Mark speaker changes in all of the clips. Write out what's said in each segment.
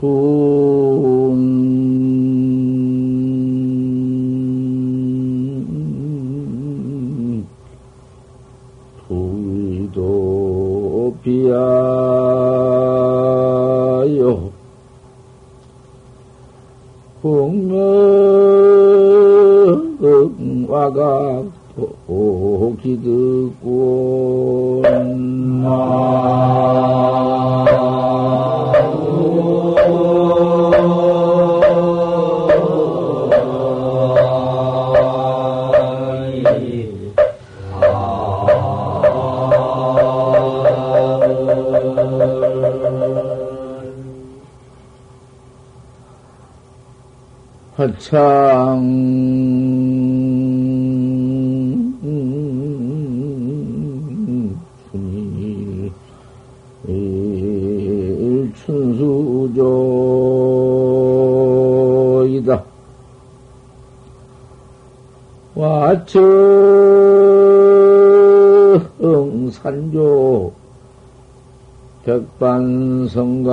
Speaker 1: 분 화창 춘수조이다. 와청 산조 백반성간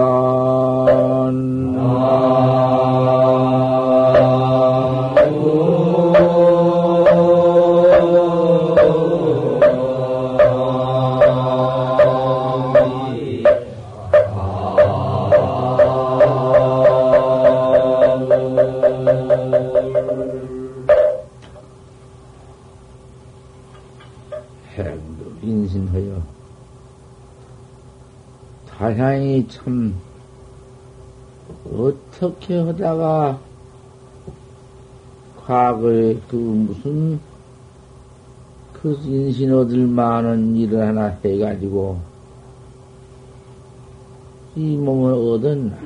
Speaker 1: 다향이 참 어떻게 하다가 과거에 그 무슨 그 인신 얻을 만한 일을 하나 해가지고 이 몸을 얻었나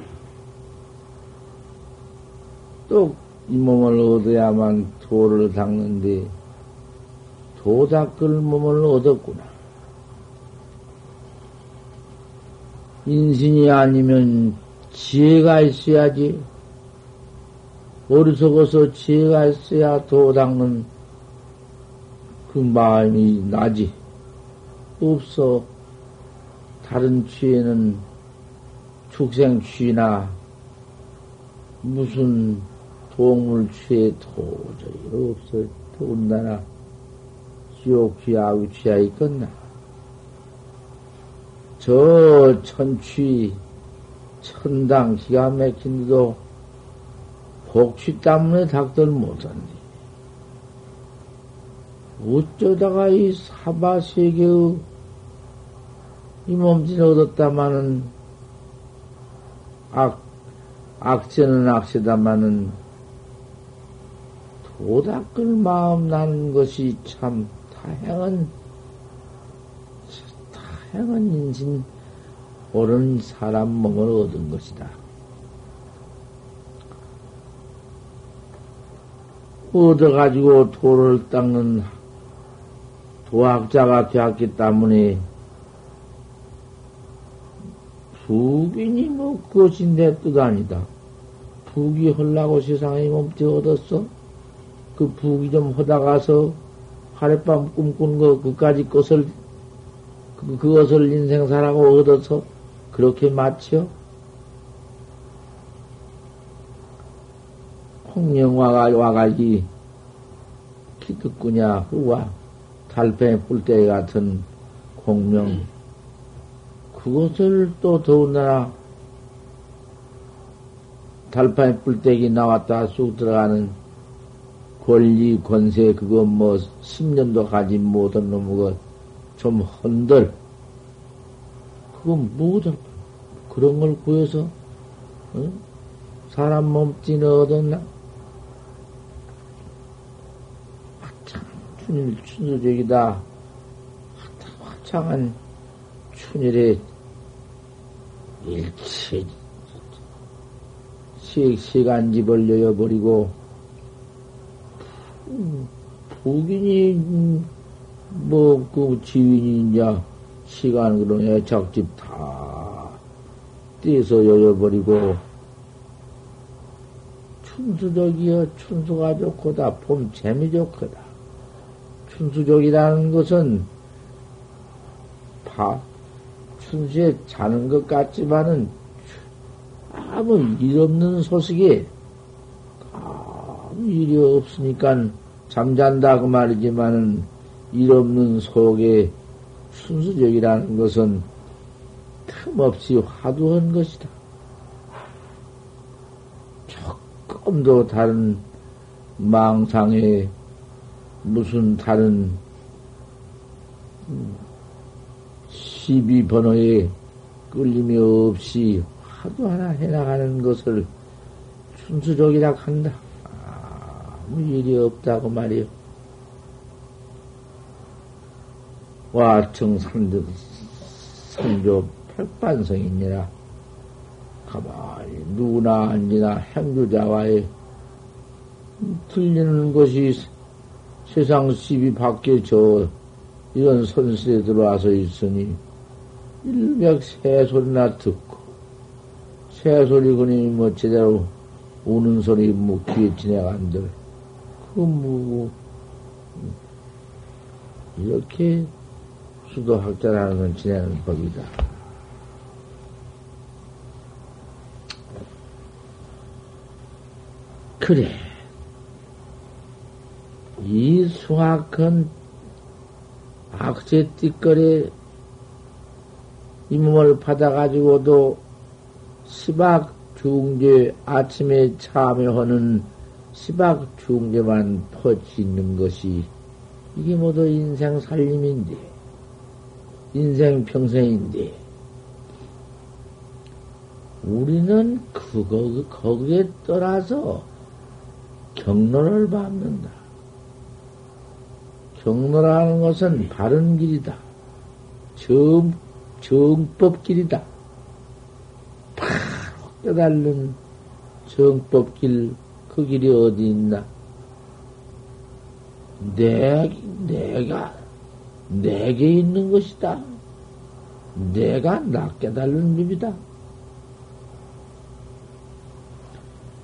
Speaker 1: 또 이 몸을 얻어야만 도를 닦는데 도 닦을 몸을 얻었구나. 인신이 아니면 지혜가 있어야지. 어리석어서 지혜가 있어야 도 닦는 그 마음이 나지. 없어. 다른 취에는 축생 취나 무슨 동물 취에 도저히 없어. 더군다나 지옥 취야 위취야 있겠나. 저 천취, 천당 기가 막힌데도 복취 때문에 닥들 못한디. 어쩌다가 이 사바 세계의 이 몸짓을 얻었다마는 악, 악세는 악세다마는 도닦을 마음 나는 것이 참 다행한, 다 행한 인신, 옳은 사람 몸을 얻은 것이다. 얻어가지고 도를 닦는 도학자가 되었기 때문에 부인이 뭐 그것이 내 뜻 아니다. 부기 헐라고 세상에 몸뚱 얻었어? 그 부기 좀 하다가서 하룻밤 꿈꾼 거, 그까지 것을, 그, 그것을 인생사라고 얻어서 그렇게 마치어? 홍령화가 와가지, 기득구냐, 그와 달팽이 뿔떼기 같은 공명, 그것을 또 더군다나 달팽이 뿔떼기 나왔다 쑥 들어가는 권리, 권세, 그거 뭐, 10년도 가지 못한 놈, 그거 좀 헌들. 그건 뭐든, 그런 걸 구해서, 어? 사람 몸짓 얻었나? 화창, 춘일, 춘수적이다. 화창한 춘일에 일체, 시, 시간집을 여여버리고, 북인이, 뭐, 그 지윈이 이제 시간으로 애착집 다 떼서 여여버리고, 춘수족이여, 춘수가 좋고다, 봄 재미 좋거다. 춘수족이라는 것은, 파, 춘수에 자는 것 같지만은, 아무 일 없는 소식에 아무 일이 없으니까 잠잔다 그 말이지만은 일 없는 속에 순수적이라는 것은 틈없이 화두한 것이다. 조금도 다른 망상에 무슨 다른 시비 번호에 끌림이 없이 화두 하나 해나가는 것을 순수적이라 한다. 아무 일이 없다고 말이요. 와청 산조, 산조 백반성이니라. 가만히 누구나 아니나 행주자와의 틀리는 것이 세상 시비 밖에 저 이런 선수에 들어와서 있으니 일백 새 소리나 듣고 새 소리 그니 뭐 제대로 우는 소리 뭐 귀에 지나간들 그뭐 이렇게 수도학자라는 건 지내는 법이다. 그래. 이 숭악한 악재 띠거리 이 몸을 받아가지고도 시박 중제 아침에 참여하는 시박 중제만 퍼지 있는 것이 이게 모두 인생 살림인데 인생 평생인데 우리는 그거 거기에 떠나서 경로를 밟는다. 경로라는 것은 바른 길이다. 정, 정법 길이다. 바로 깨달는 정법 길, 그 길이 어디 있나? 내, 내가, 내게 있는 것이다. 내가 나 깨달는 법이다.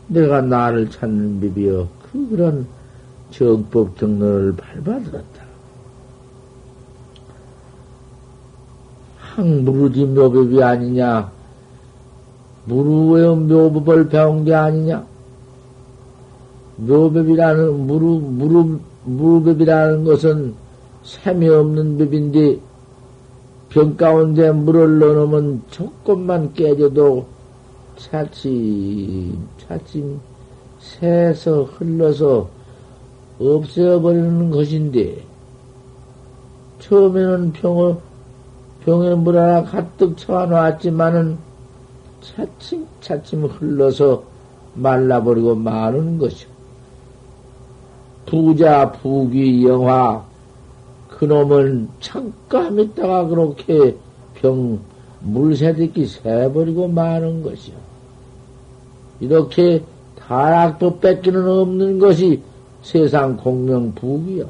Speaker 1: 내가 나를 찾는 법이여. 그 그런 정법 경로를 밟아들었다. 항무르지 묘법이 아니냐? 무르의 묘법을 배운 게 아니냐? 묘법이라는, 무르, 무르, 무법이라는 것은 샘이 없는 법인데, 병 가운데 물을 넣어놓으면 조금만 깨져도 차츰, 차츰 새서 흘러서 없애버리는 것인데, 처음에는 병을, 병에 물 하나 가득 쳐놓았지만은 차츰, 차츰 흘러서 말라버리고 마는 것이오. 부자, 부귀, 영화, 그놈은 잠깐 있다가 그렇게 병, 물새듣기 새버리고 마는 것이오. 이렇게 타락도 뺏기는 없는 것이 세상 공명 부귀요.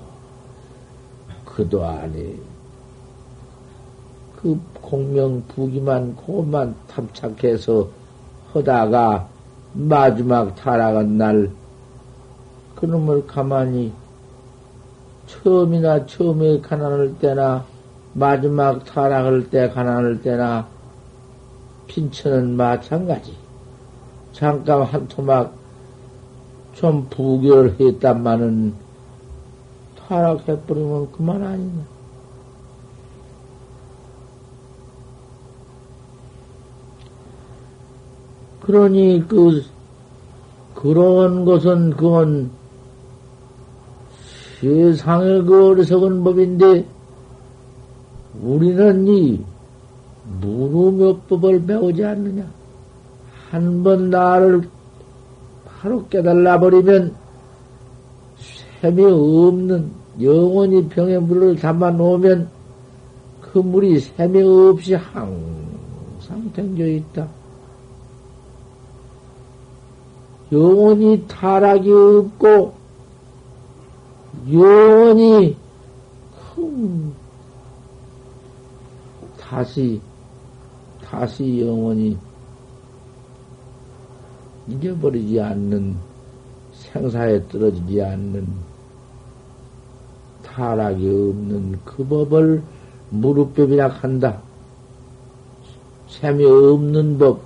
Speaker 1: 그도 아니. 그 공명부기만 그것만 탐착해서 하다가 마지막 타락한 날 그놈을 가만히 처음이나 처음에 가난할 때나 마지막 타락할 때 가난할 때나 핀천은 마찬가지. 잠깐 한 토막 좀 부결했단마는 타락해버리면 그만 아니냐. 그러니 그 그런 것은 그건 세상의 그 어리석은 법인데 우리는 이 무루묘법을 배우지 않느냐? 한 번 나를 바로 깨달아 버리면 샘이 없는 영원히 병에 물을 담아 놓으면 그 물이 샘이 없이 항상 댕겨 있다. 영원히 타락이 없고 영원히 다시 다시 영원히 잊어버리지 않는 생사에 떨어지지 않는 타락이 없는 그 법을 무릎법이라 한다. 샘이 없는 법,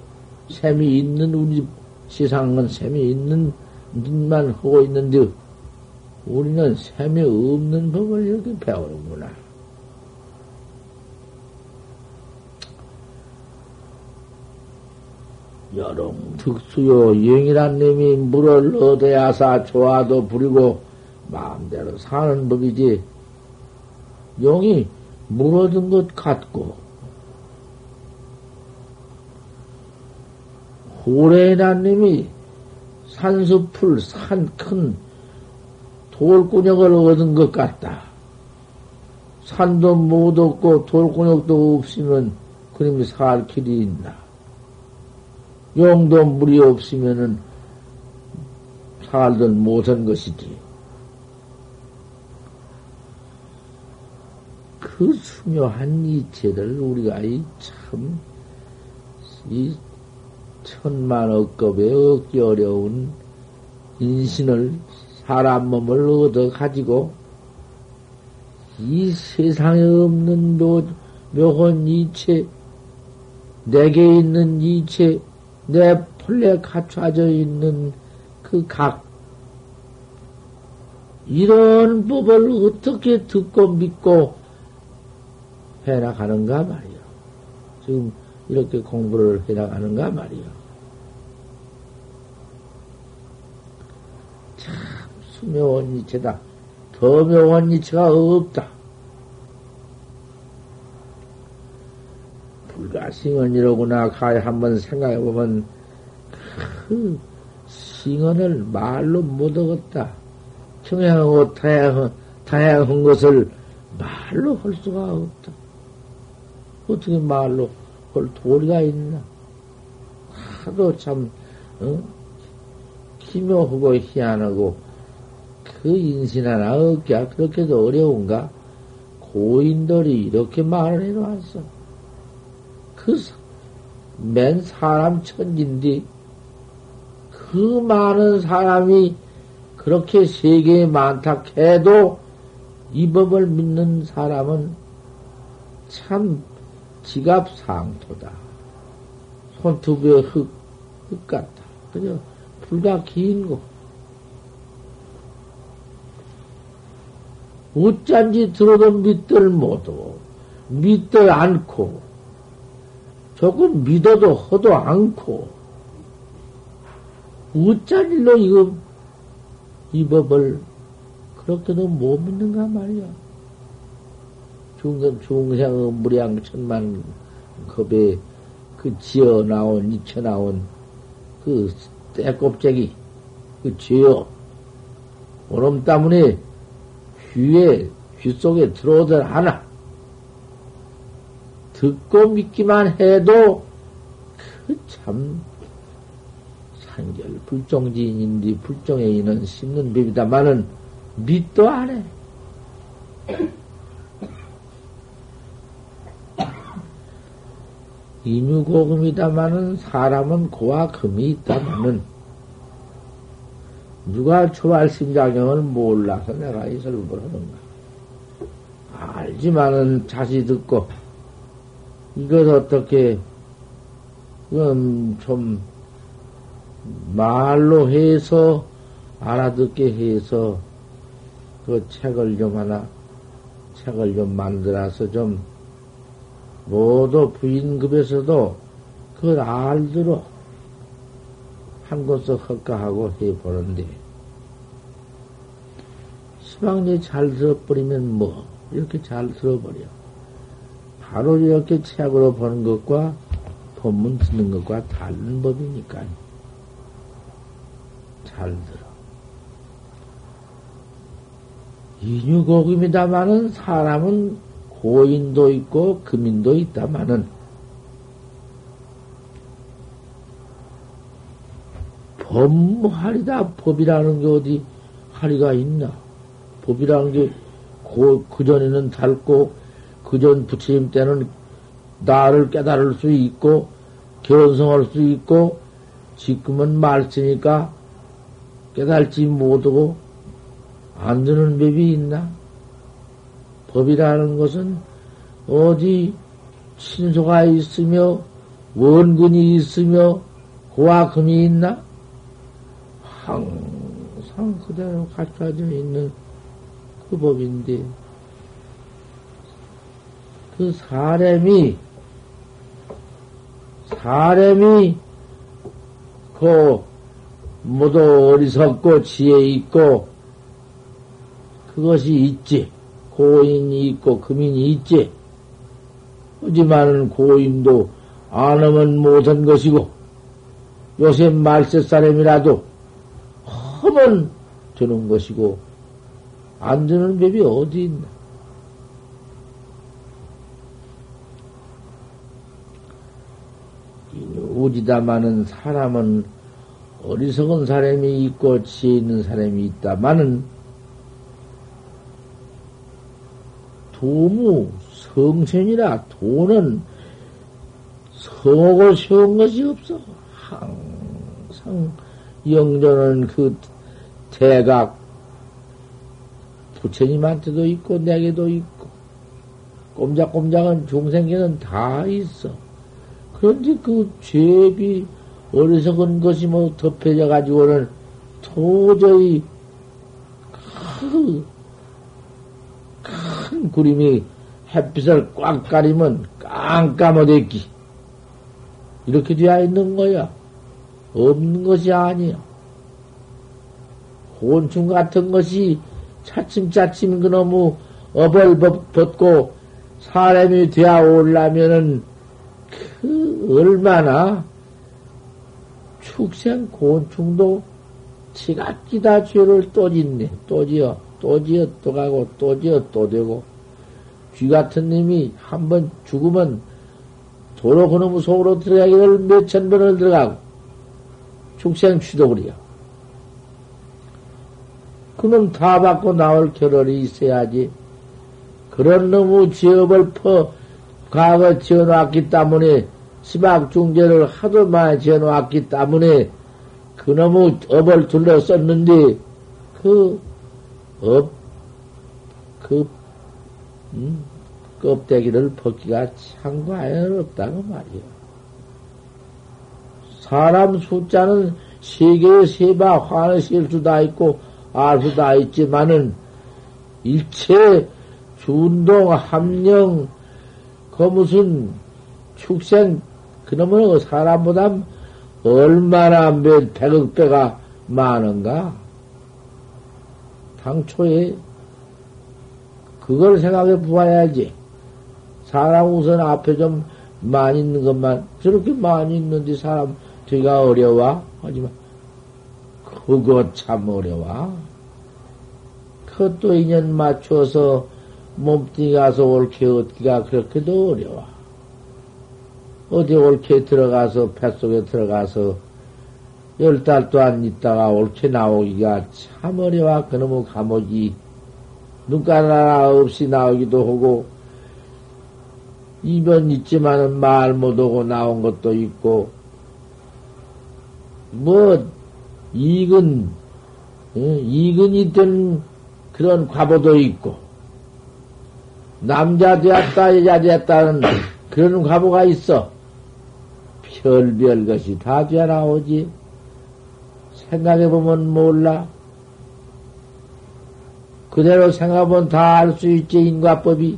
Speaker 1: 셈이 있는 우리 세상은 셈이 있는 눈만 하고 있는데 우리는 셈이 없는 법을 이렇게 배우는구나. 여롱 특수요 영이란 님이 물을 얻어야사 좋아도 부리고 마음대로 사는 법이지 용이 물 얻은 것 같고 호래란 님이 산수풀 산 큰 돌구녕을 얻은 것 같다. 산도 못 얻고 돌구녕도 없으면 그림이 살 길이 있나. 용도 물이 없으면은 살들 못한 것이지. 그 수묘한 이체를 우리가 이 참, 이 천만 억겁에 얻기 어려운 인신을, 사람 몸을 얻어 가지고 이 세상에 없는 묘, 묘한 이체, 내게 있는 이체, 내 본래 갖춰져 있는 그 각, 이런 법을 어떻게 듣고 믿고 해나가는가 말이요. 지금 이렇게 공부를 해나가는가 말이요. 참 수묘한 이체다. 더 묘한 이체가 없다. 불가싱언이로구나 가야 한번 생각해 보면 그 싱언을 말로 못 얻었다. 청양하고 다양한, 다양한 것을 말로 할 수가 없다. 어떻게 말로 할 도리가 있나? 하도 참, 어? 기묘하고 희한하고, 그 인신 하나 얻기가 그렇게도 어려운가? 고인들이 이렇게 말을 해놓았어. 그, 맨 사람 천진디, 그 많은 사람이 그렇게 세계에 많다 해도 이 법을 믿는 사람은 참 지갑 상토다. 손톱에 흙, 흙 같다. 그저 불과 긴 거. 어쩐지 들어도 믿들 못하고, 믿들 않고, 조금 믿어도 허도 않고, 어쩐 일로 이거, 이 법을 그렇게도 못 믿는가 말이야. 중생, 중생의 무량 천만 겁에 그 지어 나온, 잊혀 나온 그 떼껍데기, 그 죄어, 오름 때문에 귀에, 귀 속에 들어오들 않아. 듣고 믿기만 해도 그 참 산결 불종지인인데 불종에 있는 씹는 법이다마는 믿도 안 해. 임유고금이다마는 사람은 고와 금이 있다마는 누가 초발심작용을 몰라서 내가 이 설법을 하는가. 알지만은 자시 듣고 이것 어떻게 좀 말로 해서 알아듣게 해서 그 책을 좀 하나 책을 좀 만들어서 좀 모두 부인급에서도 그걸 알도록 한 곳서 헛가하고 해보는데, 시방이 잘 들어버리면 뭐, 이렇게 잘 들어버려. 바로 이렇게 책으로 보는 것과 본문 듣는 것과 다른 법이니까. 잘 들어. 인유고금이다마는 사람은 고인도 있고 금인도 있다마는 법무하리다 법이라는 게 어디 하리가 있나? 법이라는 게 그전에는 닳고 그전 부처님 때는 나를 깨달을 수 있고 견성할 수 있고 지금은 말쓰니까 깨달지 못하고 안 되는 법이 있나? 법이라는 것은 어디 신소가 있으며 원근이 있으며 소와 금이 있나? 항상 그대로 갖춰져 있는 그 법인데, 그 사람이, 사람이, 그, 모두 어리석고 지혜 있고, 그것이 있지. 고인이 있고 금인이 있지. 하지만은 고인도 안 하면 못한 것이고, 요새 말세 사람이라도 하면 되는 것이고, 안 되는 법이 어디 있나? 오지다마는 사람은 어리석은 사람이 있고 지혜 있는 사람이 있다마는 도무 성sen이라 돈은 성을 세운 것이 없어. 항상 영전은 그 대각 부처님한테도 있고 내게도 있고 꼼짝꼼짝은 중생계는 다 있어. 그런데 그 죄비 어리석은 것이 뭐 덮여져 가지고는 도저히 그 큰 구름이 햇빛을 꽉 가리면 깜깜하겠기. 이렇게 되어 있는 거야. 없는 것이 아니야. 곤충 같은 것이 차츰차츰 그놈의 업을 벗고 사람이 되어 올라면은 그 얼마나 축생 곤충도 지각기다 죄를 또 짓네. 또 지어, 또 지어, 또 가고, 또 지어, 또 되고. 쥐 같은 놈이 한 번 죽으면 도로 그놈 속으로 들어가기를 몇천 번을 들어가고, 축생 취도그리요. 그놈 다 받고 나올 결월이 있어야지. 그런 놈의 지업을 퍼, 과거 지어놨기 때문에 시박 중재를 하도 많이 지어놓았기 때문에 그놈의 업을 둘러 썼는데 그 업, 그, 음, 껍데기를 벗기가 참 과연 없다고 말이야. 사람 숫자는 세계의 세바 화는 실수 다 있고 알수 다 있지만은 일체 준동 함령 그 무슨 축생 그놈은 사람보다 얼마나 몇 백억 배가 많은가? 당초에 그걸 생각해 보아야지. 사람 우선 앞에 좀 많이 있는 것만 저렇게 많이 있는데 사람 되기가 어려워. 하지만 그거 참 어려워. 그것도 인연 맞춰서 몸뚱이 가서 옳게 얻기가 그렇게도 어려워. 어디 옳게 들어가서, 뱃속에 들어가서, 열달 동안 있다가 옳게 나오기가 참 어려워. 그놈의 감옥이 눈깔 하나 없이 나오기도 하고, 이변 있지만은 말 못하고 나온 것도 있고, 뭐, 이근, 이근이 있던 그런 과보도 있고, 남자 되었다, 여자 되었다는 그런 과보가 있어. 별별 것이 다 되어 나오지. 생각해보면 몰라. 그대로 생각하면 다 알 수 있지, 인과법이.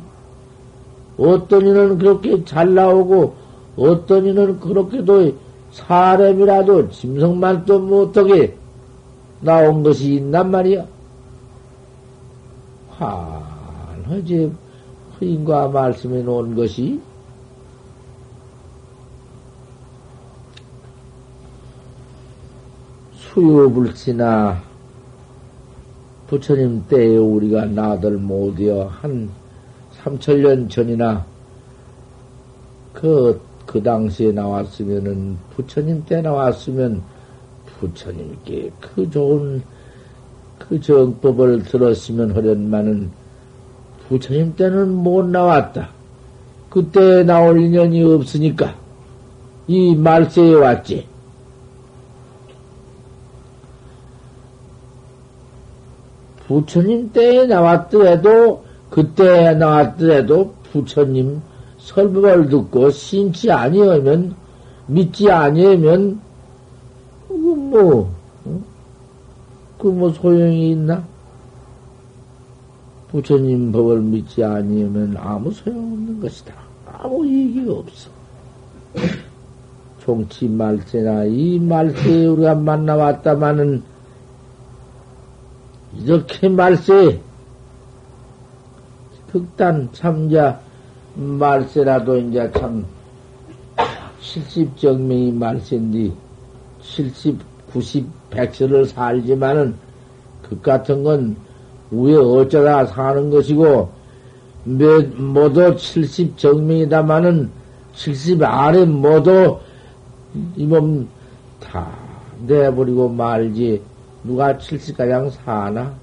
Speaker 1: 어떤 이는 그렇게 잘 나오고, 어떤 이는 그렇게도 사람이라도 짐승만 또 못하게 나온 것이 있단 말이야. 환하지, 인과 말씀해 놓은 것이 수요불씨나 부처님 때에 우리가 나들 못이어 한 삼천년 전이나 그, 그 당시에 나왔으면은 부처님 때 나왔으면 부처님께 그 좋은 그 정법을 들었으면 하련만은 부처님 때는 못 나왔다. 그때 나올 인연이 없으니까 이 말세에 왔지. 부처님 때에 나왔더라도, 그때 나왔더라도 부처님 설법을 듣고 신치 아니하면, 믿지 아니하면 뭐, 응? 그뭐 소용이 있나? 부처님 법을 믿지 아니하면 아무 소용없는 것이다. 아무 이익이 없어. 종치 말세나 이 말세에 우리가 만나왔다마는 이렇게 말세 극단 참자 말세라도 이제 참 70정명이 말세인데 70, 90, 100세를 살지만은 그 같은 건 위에 어쩌다 사는 것이고 몇, 모두 70정명이다마는 70 아래 모두 이 몸 다 내버리고 말지 누가 70가량 사나?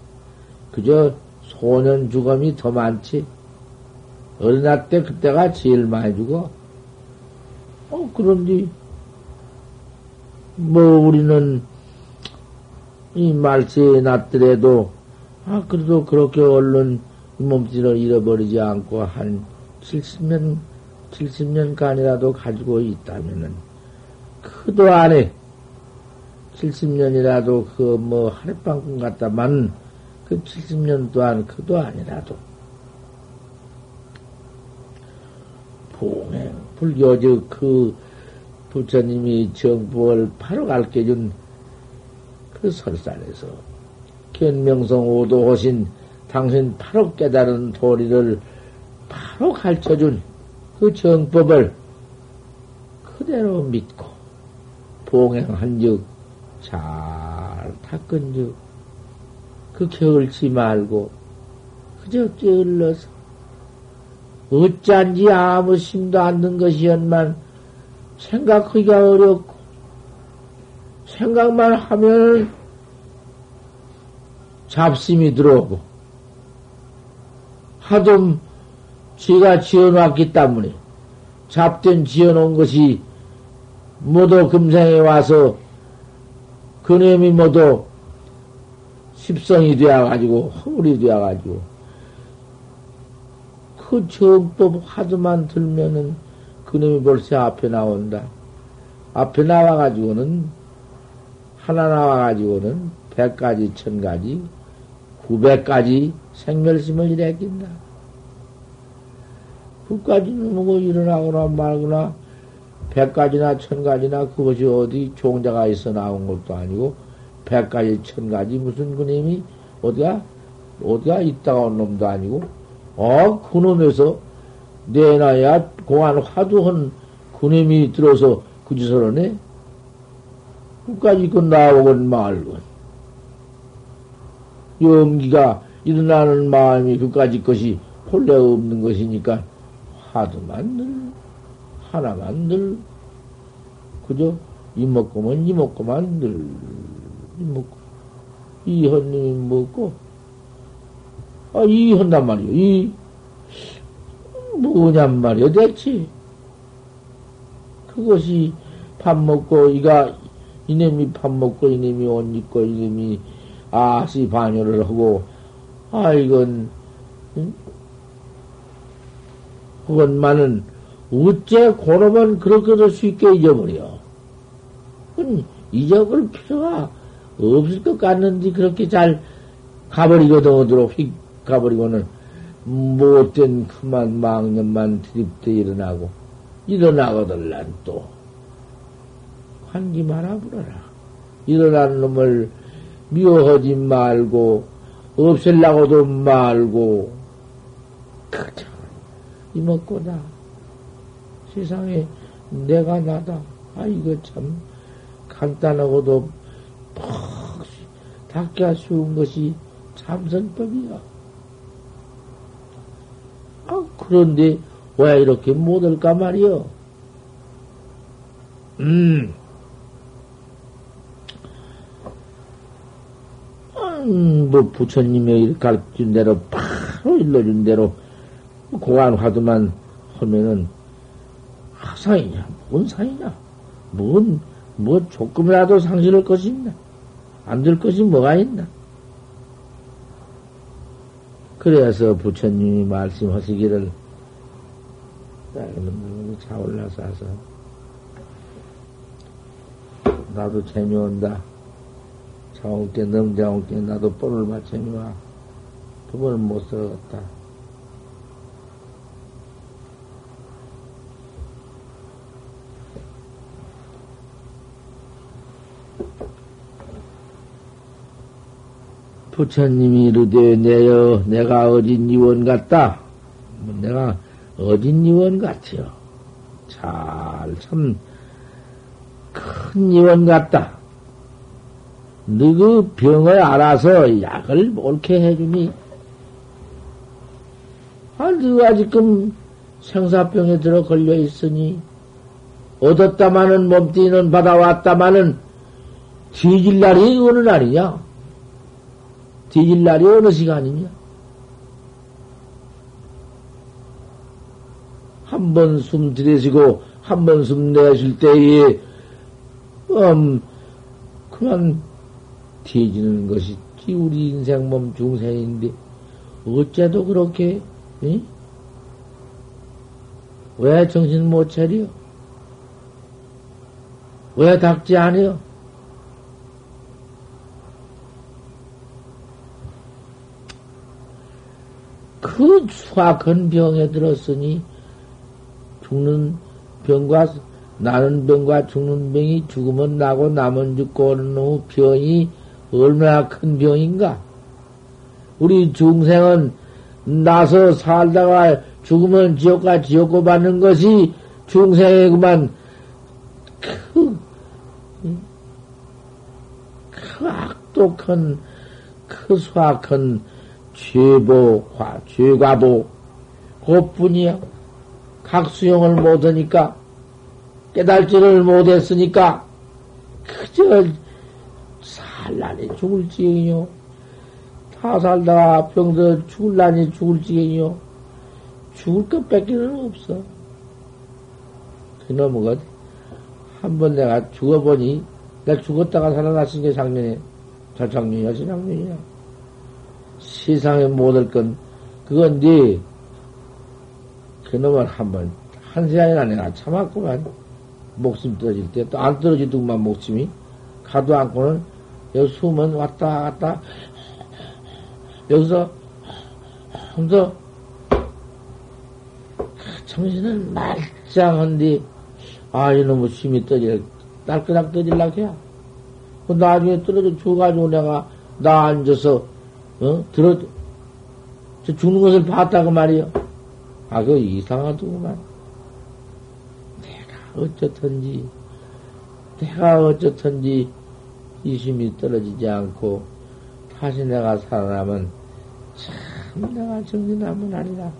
Speaker 1: 그저 소년 죽음이 더 많지. 어린아 때 그때가 제일 많이 죽어. 어, 그런데, 뭐, 우리는 이 말세에 났더라도, 아, 그래도 그렇게 얼른 몸짓을 잃어버리지 않고 한 70년, 70년간이라도 가지고 있다면은, 그도 안 해. 70년이라도 그 뭐 하룻밤 꿈 같다만, 그 70년 또한 그도 아니라도, 봉행, 불교적 그 부처님이 정법을 바로 가르쳐 준 그 설산에서 견명성 오도하신 당신 바로 깨달은 도리를 바로 가르쳐 준 그 정법을 그대로 믿고 봉행한 즉, 잘 닦은 즉, 그 게을지 말고, 그저 게을러서, 어쩐지 아무 심도 않는 것이었만, 생각하기가 어렵고, 생각만 하면 잡심이 들어오고, 하도 지가 지어놨기 때문에, 잡된 지어놓은 것이 모두 금생에 와서 그놈이 모두 십성이 되어가지고 허물이 되어가지고 그 정법 하도만 들면은 그놈이 벌써 앞에 나온다. 앞에 나와가지고는 하나 나와가지고는 백 가지, 천 가지, 구백 가지 생멸심을 일으킨다. 그까지는 뭐 일어나거나 말거나 백 가지나 천 가지나 그것이 어디 종자가 있어 나온 것도 아니고 백 가지 천 가지 무슨 그놈이 어디가 어디가 있다가 온 놈도 아니고 어 그놈에서 내놔야 공안 화두한 그놈이 들어서 그 짓을 하네 끝까지 그 나오건 말건 염기가 일어나는 마음이 그까지 것이 본래 없는 것이니까 화두만 늘 하나만 늘, 그저 이먹고면 이먹고만 늘, 이먹고. 이헌님이 먹고, 아, 이 한단 말이요. 이, 뭐냔 말이요, 대체. 그것이 밥 먹고, 이가, 이놈이 밥 먹고, 이놈이 옷 입고, 이놈이 아시 반열을 하고, 아, 이건, 응? 그것만은 어째 고놈은 그렇게도 쉽게 잊어버려? 잊어볼 필요가 없을 것 같는데 그렇게 잘 가버리거든, 어디로 휙 가버리고는 못된 그만 망념만 드립대 일어나고, 일어나거든, 난 또. 환기 말아보라. 일어난 놈을 미워하지 말고, 없앨라고도 말고, 그참, 이먹고다. 세상에 내가 나다. 아, 이거 참 간단하고도 퍽 닦기가 쉬운 것이 참선법이야. 아, 그런데 왜 이렇게 못할까 말이요? 음. 음, 뭐, 부처님의 가르친 대로, 바로 일러준 대로, 공안 화두만 하면은, 사이냐? 뭔 사이냐? 뭔, 뭐 조금이라도 상실할 것이 있나? 안 될 것이 뭐가 있나? 그래서 부처님이 말씀하시기를, 차 올라서 나도 재미온다. 장옥께 넘장옥께 나도 뻘을 맞춰니와 그걸 못 써갔다. 부처님이 이르되 내여 내가 어진 이원 같다. 뭐 내가 어진 이원 같지요. 잘 참 큰 이원 같다. 너그 병을 알아서 약을 옳게 해주니 아, 너가 지금 생사병에 들어 걸려 있으니 얻었다마는 몸띠는 받아왔다마는 뒤질 날이 어느 날이냐? 뒤질 날이 어느 시간이냐? 한 번 숨 들이쉬고 한 번 숨 내쉴 때에 음 그만 뒤지는 것이 우리 인생 몸 중생인데 어째도 그렇게 응? 왜 정신 못 차려? 왜 닥지 않아요? 그 수학한 병에 들었으니 죽는 병과 나는 병과 죽는 병이 죽으면 나고 남은 죽고 오는 후 병이 얼마나 큰 병인가? 우리 중생은 나서 살다가 죽으면 지옥과 지옥고 받는 것이 중생의 그만 그, 그 악독한 그 수악한 죄보, 화, 죄과보, 그뿐이야. 각수용을 못하니까, 깨달지를 못했으니까, 그저 살라니 죽을 지경이요. 다 살다가 병들 죽을라니 죽을 지경이요. 죽을 것 뺏기는 없어. 그놈의 것. 한번 내가 죽어보니, 내가 죽었다가 살아났은 게 작년에, 저 작년이야, 저 작년이야. 세상에 못할 건, 그건 네, 그놈을 한 번, 한 시간이나 내가 참았구만. 목숨 떨어질 때, 또 안 떨어지더구만, 목숨이. 가도 않고는, 여기 숨은 왔다 갔다, 여기서, 하면서, 정신은 말짱한데, 아, 이놈의 힘이 떠질, 딸그락 떠질라 해야. 그 나중에 떨어져 죽어가지고 내가, 나 앉아서, 어? 들어, 저 죽는 것을 봤다고 말이요. 아, 그 이상하더구만. 내가 어쩌든지, 내가 어쩌든지 이심이 떨어지지 않고, 다시 내가 살아나면, 참 내가 정진하면 아니라.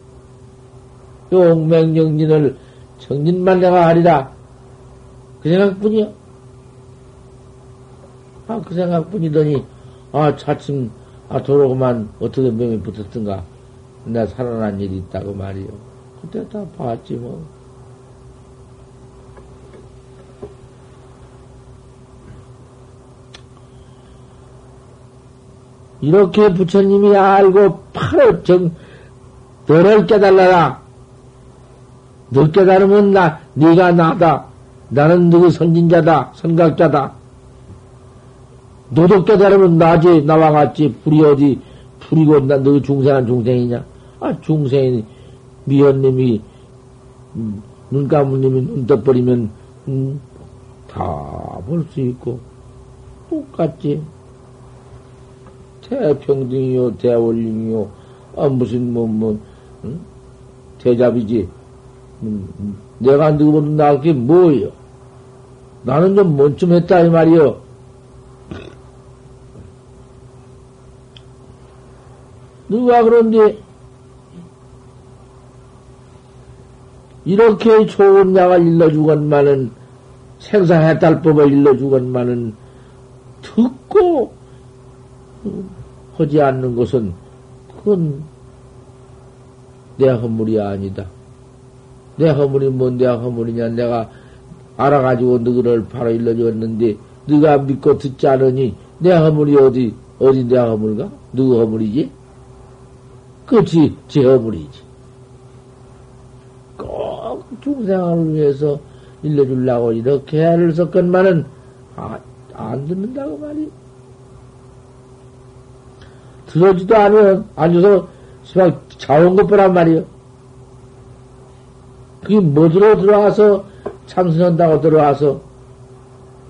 Speaker 1: 용맹정진을 정진만 내가 하리라. 그 생각뿐이요. 아, 그 생각뿐이더니, 아, 차츰 아, 도로구만 어떻게 명이 붙었던가. 내가 살아난 일이 있다고 말이요. 그때 다 봤지, 뭐. 이렇게 부처님이 알고 바로 정, 너를 깨달라라. 너 깨달으면 나, 네가 나다. 나는 누구 선진자다, 선각자다. 너도 깨달으면 나지, 나와 같이 불이 어디, 불이고, 나, 너 중생한 중생이냐? 아, 중생이, 미연님이, 음, 눈 감은 님이 눈 떠버리면, 음, 다볼 수 있고, 똑같지. 대평등이요, 대원림이요, 아, 무슨, 뭐, 뭐, 응? 대잡이지. 음, 음 내가 누구보다 나을 게 뭐예요? 나는 좀 뭔쯤 했다, 이 말이요. 누가 그런데 이렇게 좋은 약을 일러주건만은 생사해탈법을 일러주건만은 듣고 하지 않는 것은 그건 내 허물이 아니다. 내 허물이 뭔내 허물이냐 내가 알아가지고 너를 바로 일러주었는데 네가 믿고 듣지 않으니 내 허물이 어디 어디 내 허물가? 누구 허물이지? 그것이 제어물이지. 꼭 중생을 위해서 일러주려고 이렇게 애를 썼건만은 아, 안 듣는다고 말이. 들어지도 않으면 앉아서 시방 자원 것보란 말이요. 그게 뭐들어 들어와서 참선한다고 들어와서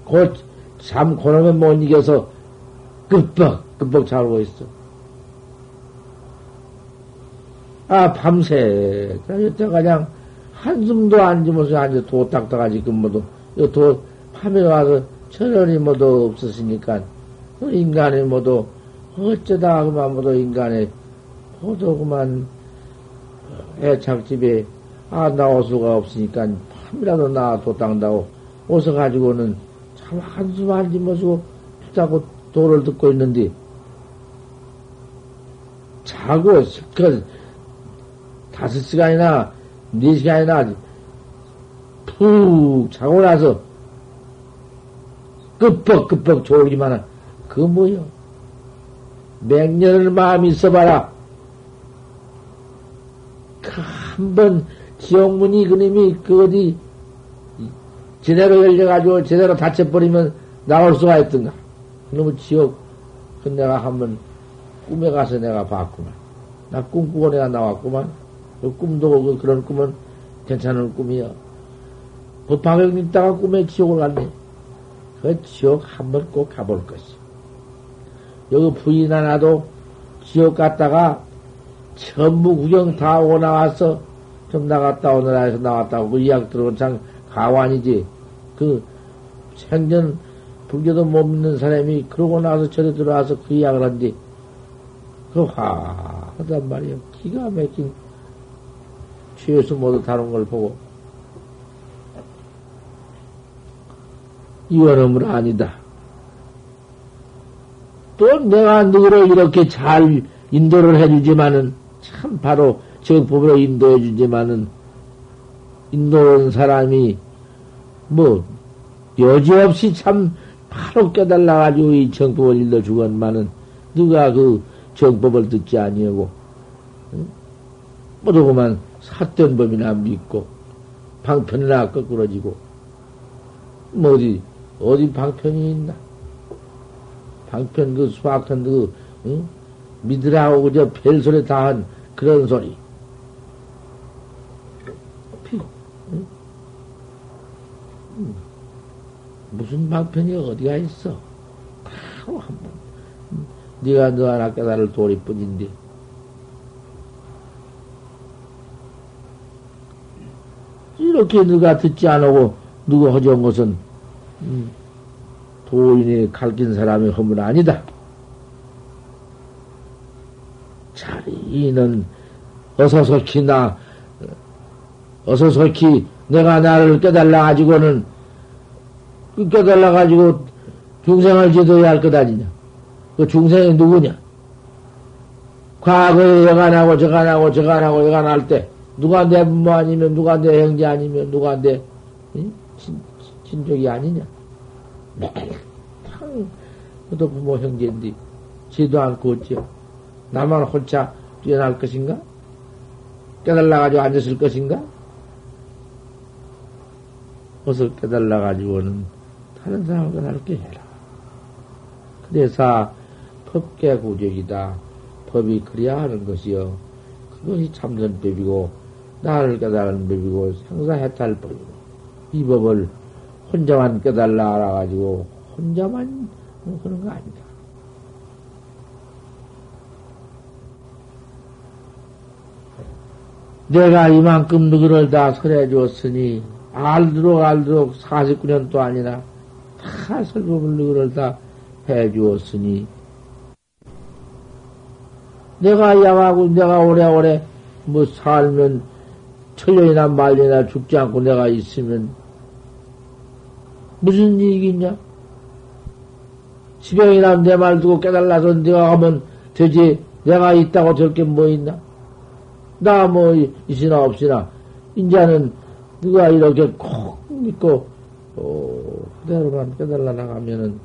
Speaker 1: 곧잠 고놈에 못 이겨서 끄뻑 끄뻑 자고 있어. 아 밤새. 그때 그냥 한숨도 안 지면서 앉아 도딱딱하지 근무도. 도 밤에 와서 천연이 뭐도 없었으니까 인간이 뭐도 어쩌다 그만 뭐도 인간의 호도 그만 애착집에 아 나올 수가 없으니까 밤이라도 나 도땅다고 오서 가지고는 참 한숨 안 지면서 자고 도를 듣고 있는데 자고 그 다섯 시간이나 네 시간이나 푹 자고 나서 끄뻑끄뻑 졸기만 한, 그 뭐요? 맹년을 마음이 있어봐라. 그 한번 지옥문이 그님이 그 어디 제대로 열려가지고 제대로 닫혀버리면 나올 수가 있던가. 그놈의 지옥, 그 내가 한번 꿈에 가서 내가 봤구만. 나 꿈꾸고 내가 나왔구만. 그 꿈도 그 그런 꿈은 괜찮은 꿈이야. 그 방에 있다가 꿈에 지옥을 갔네. 그 지옥 한번 꼭 가볼 것이. 여기 부인 하나도 지옥 갔다가 전부 구경 다 오고 나와서 좀 나갔다 오느라 해서 나왔다고 그 이야기 들어본 참 가관이지. 그 생전 불교도 못 믿는 사람이 그러고 나서 저리 들어와서 그 이야기를 한뒤 그 화, 하단 말이야. 기가 막힌 취해서 모두 다룬 걸 보고 이원음은 아니다. 또 내가 누구를 이렇게 잘 인도를 해주지만은 참 바로 정법으로 인도해주지만은 인도하는 사람이 뭐 여지없이 참 바로 깨달아가지고 이 정법을 일러 주건만은 누가 그 정법을 듣지 아니하고 응? 모두 그만 삿된 법이나 믿고 방편이나 거꾸러지고 뭐 어디 어디 방편이 있나? 방편 그 수학편 그 응? 믿으라고 그저 별소리 다 한 그런 소리. 응? 무슨 방편이 어디가 있어? 바로 한번. 네가 너 하나 깨달을 도리뿐인데. 이렇게 누가 듣지 않고 누가 허전 것은 음, 도인이 갈긴 사람의 허물 아니다. 자리는 어서서히 나, 어서서히 내가 나를 깨달라 가지고는 그 깨달라 가지고 중생을 지도해야 할 것 아니냐. 그 중생이 누구냐? 과거에 여간하고 저간하고 저간하고 여간할 때 누가 내 부모 아니면 누가 내 형제 아니면 누가 내 응? 친족이 아니냐? 탕, 그도 부모 형제인데, 지도 않고 어찌요? 나만 혼자 뛰어날 것인가? 깨달아가지고 앉았을 것인가? 그것을 깨달아가지고는 다른 사람을 깨달게 해라. 그래서 법계 구적이다. 법이 그래야 하는 것이요. 그것이 참선법이고, 나를 깨달은 법이고, 생사해탈법이고, 이 법을 혼자만 깨달라 알아가지고 혼자만 그런 거 아니다. 내가 이만큼 누구를 다 설해 주었으니 알도록 알도록 49년도 아니라 다 설법을 누구를 다 해 주었으니 내가 양하고 내가 오래오래 뭐 살면 천년이나 말년이나 죽지 않고 내가 있으면 무슨 이익이냐? 지병이나 내 말 두고 깨달라서 내가 하면 되지. 내가 있다고 될게뭐 있나? 나 뭐 있으나 없으나 인자는 누가 이렇게 콕 믿고 어, 그대로만 깨달라 나가면은